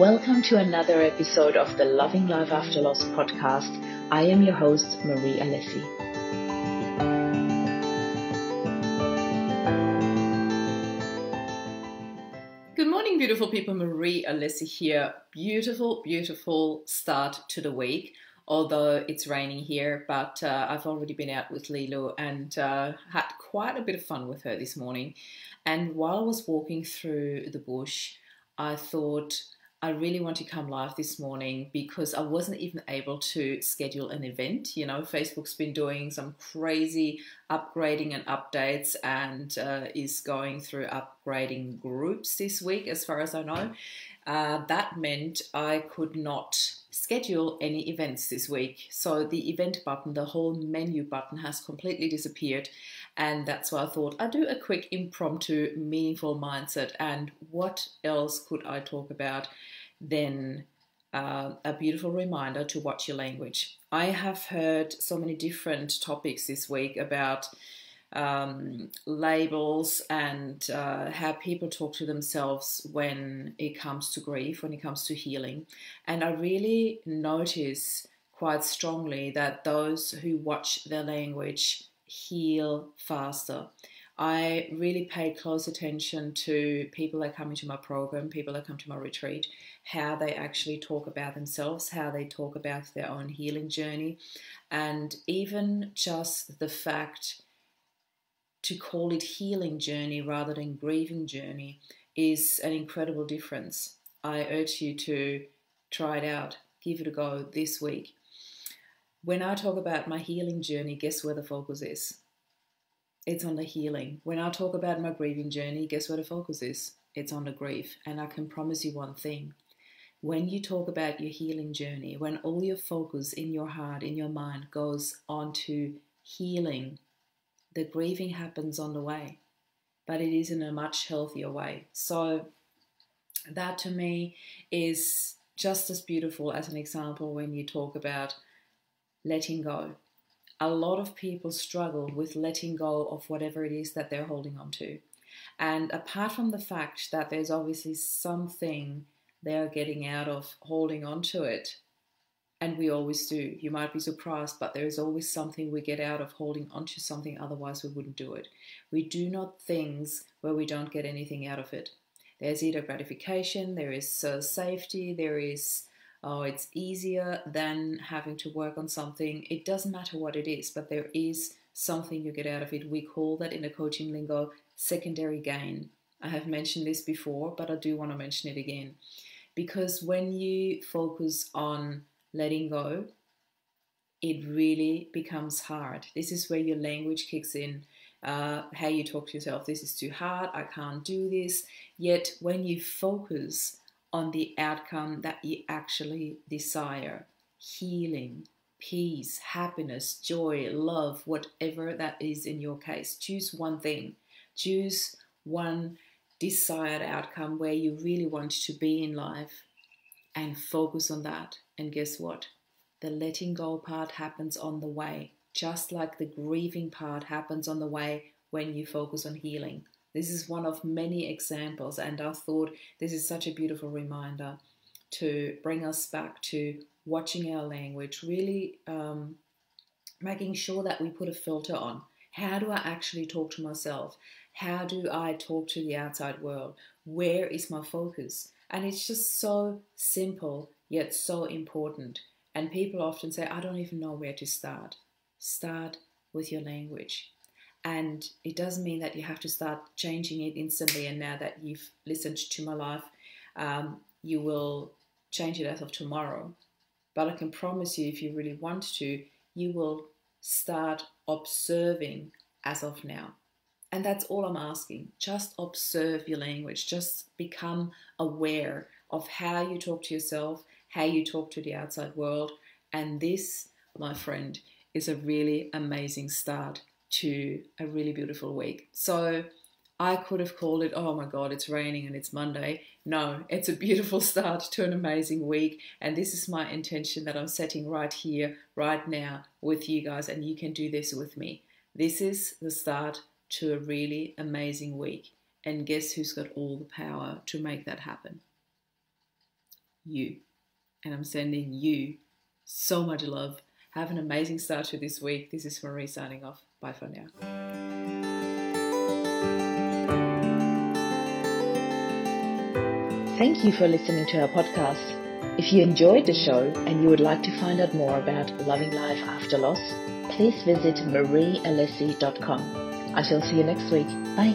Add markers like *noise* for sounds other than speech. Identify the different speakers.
Speaker 1: Welcome to another episode of the Loving Life After Loss podcast. I am your host, Marie Alessi. Good morning, beautiful people. Marie Alessi here. Beautiful, beautiful start to the week. Although it's raining here, but uh, I've already been out with Lilo and uh, had quite a bit of fun with her this morning. And while I was walking through the bush, I thought, I really want to come live this morning because I wasn't even able to schedule an event. You know, Facebook's been doing some crazy upgrading and updates and uh, is going through upgrading groups this week, as far as I know. Uh, that meant I could not schedule any events this week. So the event button, the whole menu button, has completely disappeared. And that's why I thought I'd do a quick impromptu meaningful mindset. And what else could I talk about than uh, a beautiful reminder to watch your language? I have heard so many different topics this week about um, labels and uh, how people talk to themselves when it comes to grief, when it comes to healing. And I really notice quite strongly that those who watch their language heal faster. I really pay close attention to people that come into my program, people that come to my retreat, how they actually talk about themselves, how they talk about their own healing journey, and even just the fact to call it healing journey rather than grieving journey is an incredible difference. I urge you to try it out, give it a go this week. When I talk about my healing journey, guess where the focus is? It's on the healing. When I talk about my grieving journey, guess where the focus is? It's on the grief. And I can promise you one thing. When you talk about your healing journey, when all your focus in your heart, in your mind goes on to healing, the grieving happens on the way, but it is in a much healthier way. So, that to me is just as beautiful as an example when you talk about letting go. A lot of people struggle with letting go of whatever it is that they're holding on to. And apart from the fact that there's obviously something they're getting out of holding on to it, and we always do. You might be surprised, but there is always something we get out of holding onto something, otherwise, we wouldn't do it. We do not things where we don't get anything out of it. There's either gratification, there is uh, safety, there is, oh, it's easier than having to work on something. It doesn't matter what it is, but there is something you get out of it. We call that in the coaching lingo secondary gain. I have mentioned this before, but I do want to mention it again. Because when you focus on letting go, it really becomes hard. This is where your language kicks in. Uh, how you talk to yourself, this is too hard, I can't do this. Yet, when you focus on the outcome that you actually desire healing, peace, happiness, joy, love, whatever that is in your case choose one thing, choose one desired outcome where you really want to be in life and focus on that. And guess what? The letting go part happens on the way, just like the grieving part happens on the way when you focus on healing. This is one of many examples, and I thought this is such a beautiful reminder to bring us back to watching our language, really um, making sure that we put a filter on. How do I actually talk to myself? How do I talk to the outside world? Where is my focus? And it's just so simple, yet so important. And people often say, I don't even know where to start. Start with your language. And it doesn't mean that you have to start changing it instantly. And now that you've listened to my life, um, you will change it as of tomorrow. But I can promise you, if you really want to, you will start observing as of now. And that's all I'm asking. Just observe your language, just become aware of how you talk to yourself, how you talk to the outside world. And this, my friend, is a really amazing start to a really beautiful week. So I could have called it, oh my God, it's raining and it's Monday. No, it's a beautiful *laughs* start to an amazing week. And this is my intention that I'm setting right here, right now with you guys. And you can do this with me. This is the start to a really amazing week. And guess who's got all the power to make that happen? you. And I'm sending you so much love. Have an amazing start to this week. This is Marie signing off. Bye for now.
Speaker 2: Thank you for listening to our podcast. If you enjoyed the show and you would like to find out more about loving life after loss, please visit mariealessi.com. I shall see you next week. Bye.